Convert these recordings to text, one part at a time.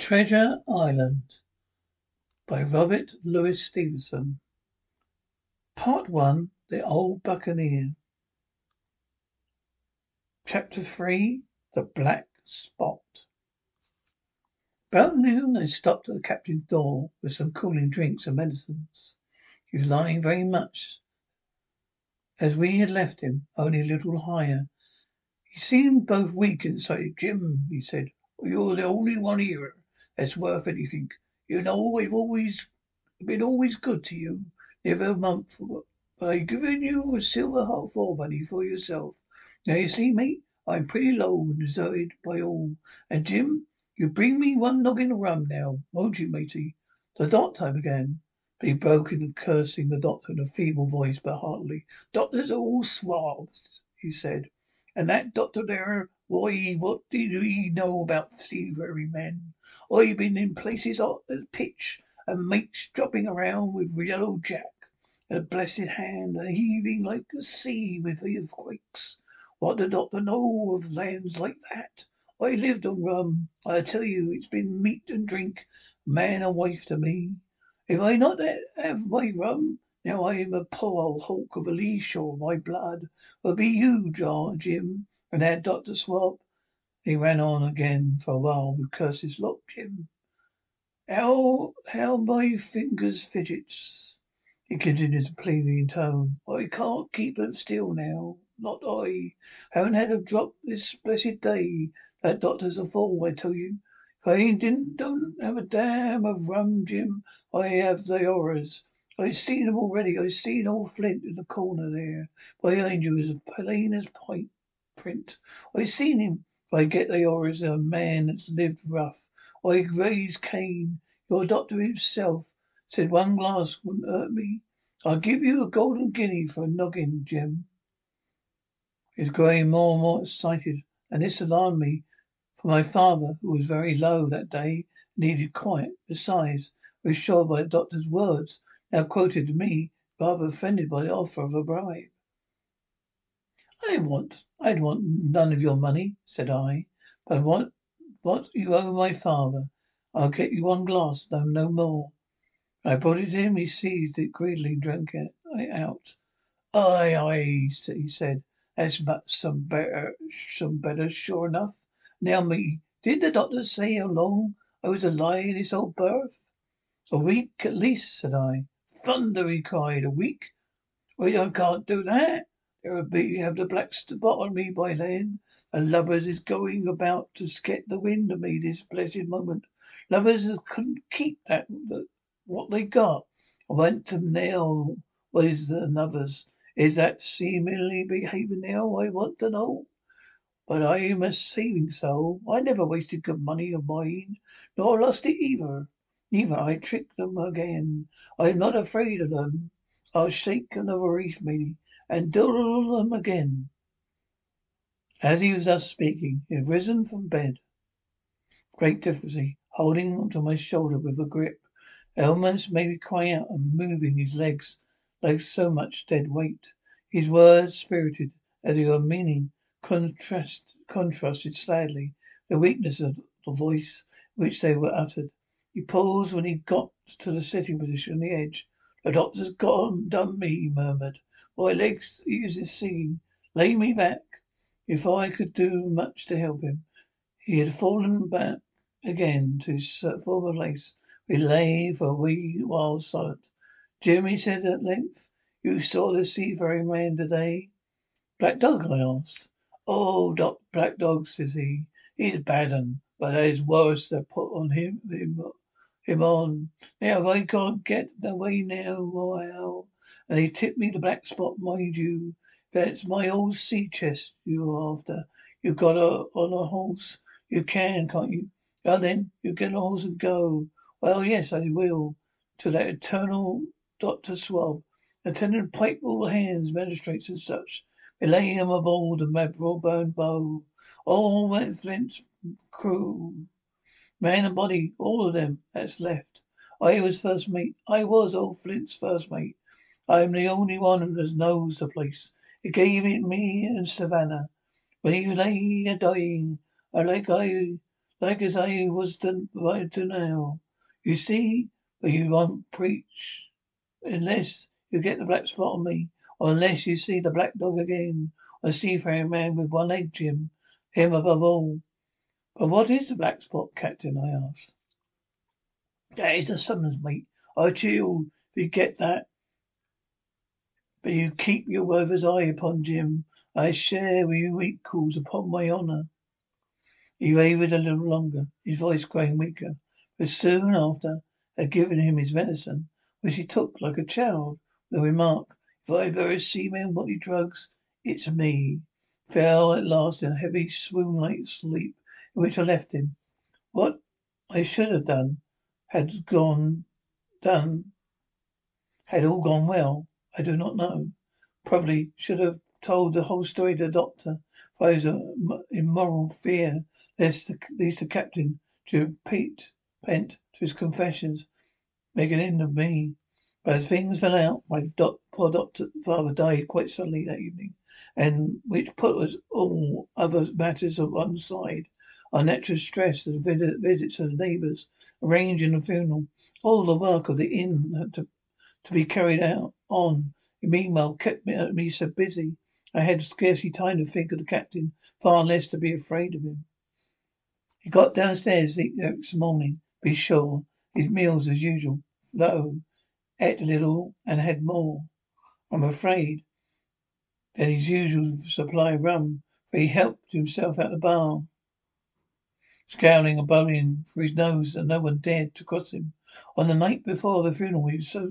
Treasure Island by Robert Louis Stevenson. Part 1 The Old Buccaneer. Chapter 3 The Black Spot. About noon, I stopped at the captain's door with some cooling drinks and medicines. He was lying very much as we had left him, only a little higher. He seemed both weak and excited. Jim, he said, you're the only one here that's worth anything. You know I've always been always good to you. Never a month I've given you a silver heart for money for yourself. Now you see, mate, I'm pretty low and deserted by all. And Jim, you bring me one noggin of rum now, won't you, matey? The doctor began. But he broke in cursing the doctor in a feeble voice but heartily. Doctors are all swabs, he said. And that doctor there, why, what did he know about thievery men? I've been in places hot as pitch, and mates dropping around with yellow jack, a blessed hand a heaving like a sea with earthquakes. What the doctor know of lands like that? I lived on rum. I tell you, it's been meat and drink, man and wife to me. If I not have my rum, now I am a poor old hulk of a lee shore, my blood will be you, John, Jim, and that Doctor Swab. He ran on again for a while with curses. Look, Jim, how how my fingers fidgets. He continued to pleading tone. I can't keep them still now. Not I. Haven't had a drop this blessed day. That doctor's a fool, I tell you. If I ain't didn't don't have a damn of rum, Jim, I have the horrors. I seen 'em already. I seen old Flint in the corner there, behind you, as plain as pint print. I seen him. I get the horrors of a man that's lived rough. I raised Cain. Your doctor himself said one glass wouldn't hurt me. I'll give you a golden guinea for a noggin, Jim. He was growing more and more excited, and this alarmed me, for my father, who was very low that day, needed quiet. Besides, I was sure by the doctor's words, now quoted to me, rather offended by the offer of a bribe. I want, I'd want none of your money, said I, but want what you owe my father. I'll get you one glass, though no more. I brought it to him. He seized it greedily and drank it out. "Ay, aye, he said. That's some better, some better, sure enough. Now me, did the doctor say how long I was to lie in this old berth? A week at least, said I. Thunder, he cried. A week? I can't do that. There'll be have the black spot on me by then. The lubbers is going about to get the wind of me this blessed moment. Lubbers couldn't keep that what they got. I went to nail what is the another's. Is that seemingly behaving now? I want to know. But I am a saving soul. I never wasted good money of mine, nor lost it either. Neither I tricked them again. I am not afraid of them. I'll shake another reef, maybe and diddle them again. As he was thus speaking, he had risen from bed, great difficulty, holding onto my shoulder with a grip. Almost made me cry out and moving his legs like so much dead weight. His words, spirited as they were meaning, contrast, contrasted sadly the weakness of the voice in which they were uttered. He paused when he got to the sitting position on the edge. The doctor's gone, done me, he murmured. My legs uses singing. Lay me back. If I could do much to help him. He had fallen back again to his uh, former place. We lay for a wee while silent. Jim, he said at length, you saw the seafaring man today? Black dog, I asked. Oh, Doc Black Dog, says he. He's a bad un, but there's worse they put on him, him, him on. Now if I can't get away now, well, and he tipped me the black spot, mind you. That's my old sea chest you're after. You've got her on a horse. You can, can't you? Well then, you get on horse and go. Well, yes, I will. To that eternal Dr. Swab. attendant pipe all hands, magistrates and such. We lay him aboard the Admiral Benbow. All went Flint's crew. Man and body, all of them that's left. I was first mate. I was old Flint's first mate. I am the only one that knows the place. It gave it me and Savannah. When he lay a dying, I like I like as I was to, right to now. You see, but you won't preach unless you get the black spot on me, or unless you see the black dog again, or a seafaring man with one leg, Jim. Him above all. But what is the black spot, Captain? I asked. That is the summons, mate. I tell you, if you get that. But you keep your weather's eye upon Jim. I share with you equals upon my honour. He wavered a little longer, his voice growing weaker, but soon after had given him his medicine, which he took like a child, the remark, If I've ever seen men body drugs, it's me. Fell at last in a heavy swoon-like sleep, in which I left him. What I should have done had gone done had all gone well, I do not know. Probably should have told the whole story to the doctor, for I was uh, in moral fear lest the, lest the captain should repeat pent to his confessions, make an end of me. But as things fell out, my poor doctor father died quite suddenly that evening, and which put us all other matters on one side. Our natural stress, the visits of the neighbours, arranging the funeral, all the work of the inn had to, to be carried out on. Meanwhile, kept me, so busy, I had scarcely time to think of the captain, far less to be afraid of him. He got downstairs the next morning, be sure, his meals as usual, though ate a little and had more, I'm afraid, than his usual supply of rum, for he helped himself at the bar scowling and blowing for his nose, and no one dared to cross him. On the night before the funeral, he was so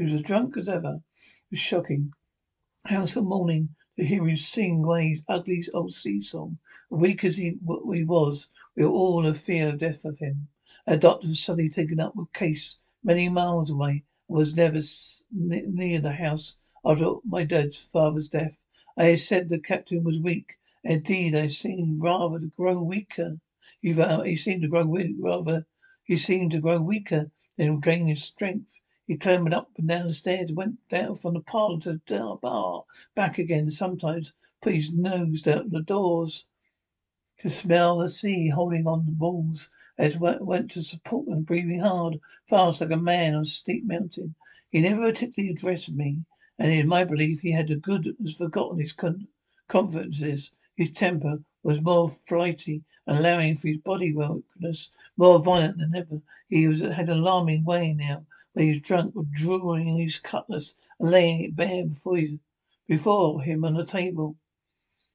He was as drunk as ever. It was shocking. How some morning to hear him sing his ugly old sea song. Weak as he, he was, we were all in fear of death of him. A doctor was suddenly taken up with case many miles away and was never near the house after my dad's father's death. I had said the captain was weak. Indeed, I seemed rather to grow weaker. He, he seemed to grow rather. He seemed to grow weaker than gain his strength. He clambered up and down the stairs, went down from the parlour to the bar, back again, sometimes put his nose down the doors to smell the sea holding on the walls as went, went to support them, breathing hard, fast like a man on a steep mountain. He never particularly addressed me, and in my belief he had the good was forgotten his con- confidences. His temper was more flighty, allowing for his body weakness, more violent than ever. He was had an alarming way now was drunk, drawing his cutlass and laying it bare before, his, before him on the table.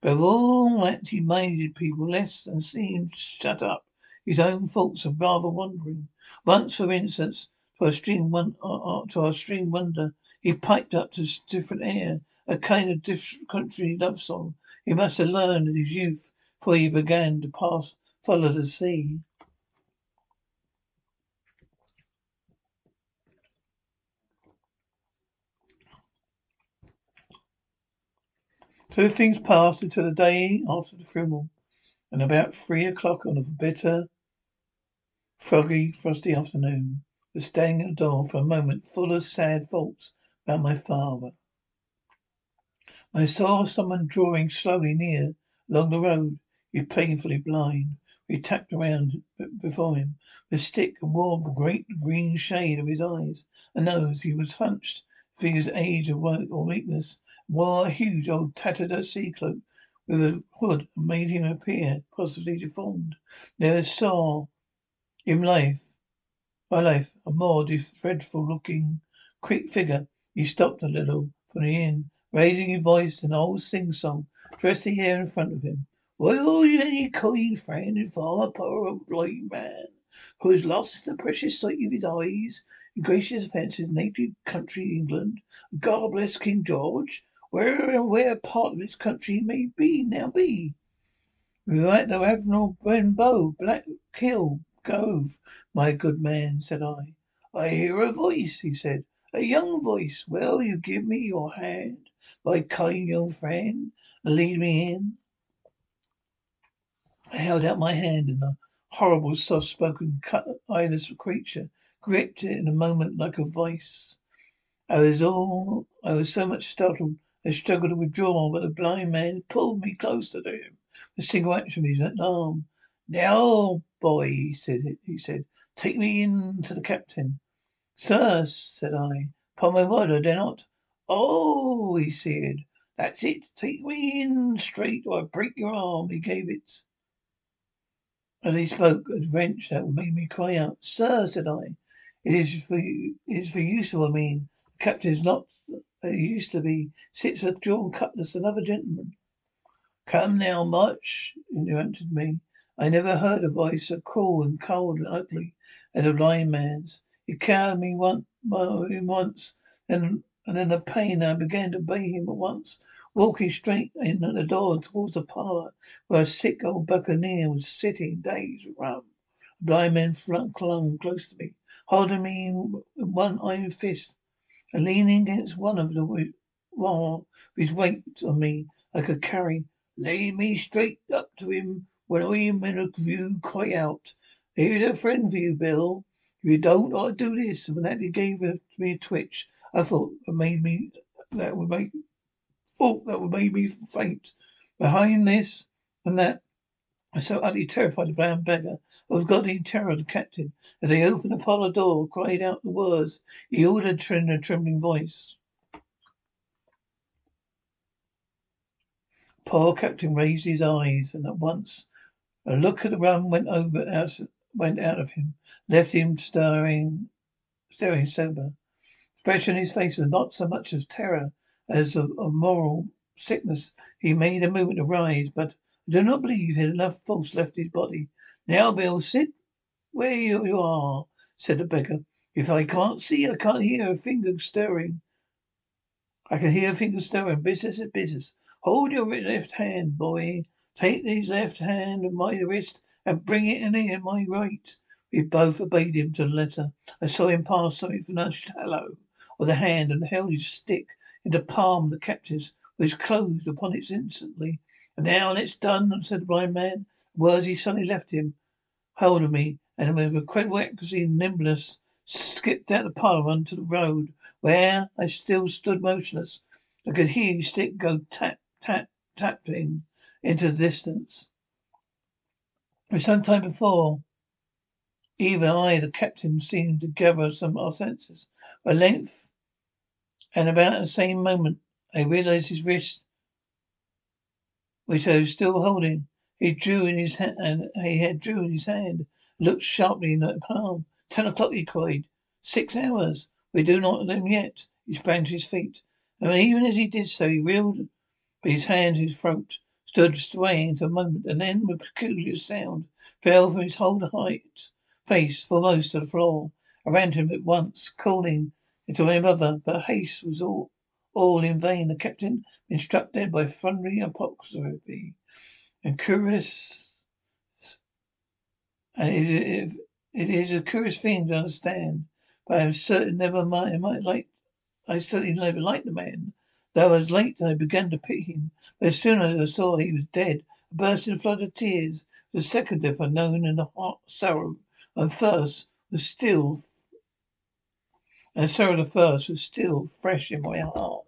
But of all that he minded people less and seemed shut up. His own thoughts are rather wandering. Once, for instance, to our string one, uh, to our wonder, he piped up to different air, a kind of country love song. He must have learned in his youth, for he began to pass, follow the sea. Two things passed until the day after the funeral, and about three o'clock on a bitter Foggy, frosty afternoon. Was standing at the door for a moment, full of sad thoughts about my father. I saw someone drawing slowly near along the road. He was painfully blind. We tapped around before him with a stick and wore the great green shade of his eyes and nose. He was hunched for his age or weakness, wore a huge old tattered sea cloak with a hood and made him appear positively deformed. Never saw in life, my life, a more dreadful looking, quick figure. He stopped a little from the inn, raising his voice to an old sing song, dressed the air in front of him. Will any kind friend inform a poor old blind man who has lost the precious sight of his eyes in gracious offence his native country, England? God bless King George, where and where part of this country may be now be. We at the Admiral Benbow, Black Hill Cove, my good man, said I. I hear a voice, he said. A young voice. Well, you give me your hand, my kind young friend, lead me in. I held out my hand, and the horrible, soft-spoken, eyeless creature gripped it in a moment like a vice. I was all, I was so much startled, I struggled to withdraw, but the blind man pulled me closer to him. A single action of his arm. Now, boy, he said, he said, take me in to the captain. Sir, said I, upon my word, I dare not. Oh, he said, that's it. Take me in straight, or I break your arm. He gave it. As he spoke, a wrench that made me cry out. Sir, said I, it is for you, it is for useful, I mean. The captain is not that he used to be. Sits with John Cutlass, another gentleman. Come now, much, interrupted me. I never heard a voice so cruel and cold and ugly as a blind man's. He cowed me once, once, and, and in the pain I began to obey him at once walking straight in at the door towards the parlour where a sick old buccaneer was sitting, dazed rum. A blind man flung, clung close to me, holding me in one iron fist and leaning against one of the wall with his weight on me I could carry. Lay me straight up to him when I am in a view cry out. Here's a friend for you, Bill. If you don't, I'll do this. And that he gave me a twitch, I thought it made me that would make thought that would make me faint. Behind this and that, I so utterly terrified the brown beggar of godly terror of the captain, as he opened the parlour door, cried out the words he ordered in a trembling voice. Poor captain raised his eyes, and at once a look at the rum went over out, went out of him, left him staring, staring sober. Expression in his face was not so much as terror as of, of moral sickness. He made a movement to rise, but I do not believe he had enough force left in his body. Now, Bill, sit where you are, said the beggar. If I can't see, I can't hear a finger stirring. I can hear a finger stirring. Business is business. Hold your left hand, boy. Take his left hand of my wrist and bring it in in my right. We both obeyed him to the letter. I saw him pass something from the shallow of the hand and held his stick into the palm of the captive's, which closed upon it instantly. Now it's done, said the blind man. Words he suddenly left him, hold of me, and with incredible accuracy and nimbleness skipped out the parlour onto the road, where I still stood motionless. I could hear his stick go tap, tap, tapping into the distance. For some time before, even I, the captain, seemed to gather some of our senses. At length, and about the same moment I realized his wrist, which I was still holding. He drew in his hand, and uh, he had drew in his hand, looked sharply in the palm. Ten o'clock, he cried. Six hours. We do not know yet. He sprang to his feet, and even as he did so, he reeled But his hand to his throat, stood swaying for a moment, and then, with a peculiar sound, fell from his whole height, face foremost to the floor. I ran to him at once, calling into my mother, but haste was all, all in vain. The captain dead by thundering apoplexy. And curious, and it, it, it is a curious thing to understand, but I am certain never I might like, I certainly never liked the man. Though I was late, I began to pity him. But as soon as I saw he was dead, I burst a flood of tears. The second death I'd known in the hot sorrow and thirst was still, and sorrow the thirst was still fresh in my heart.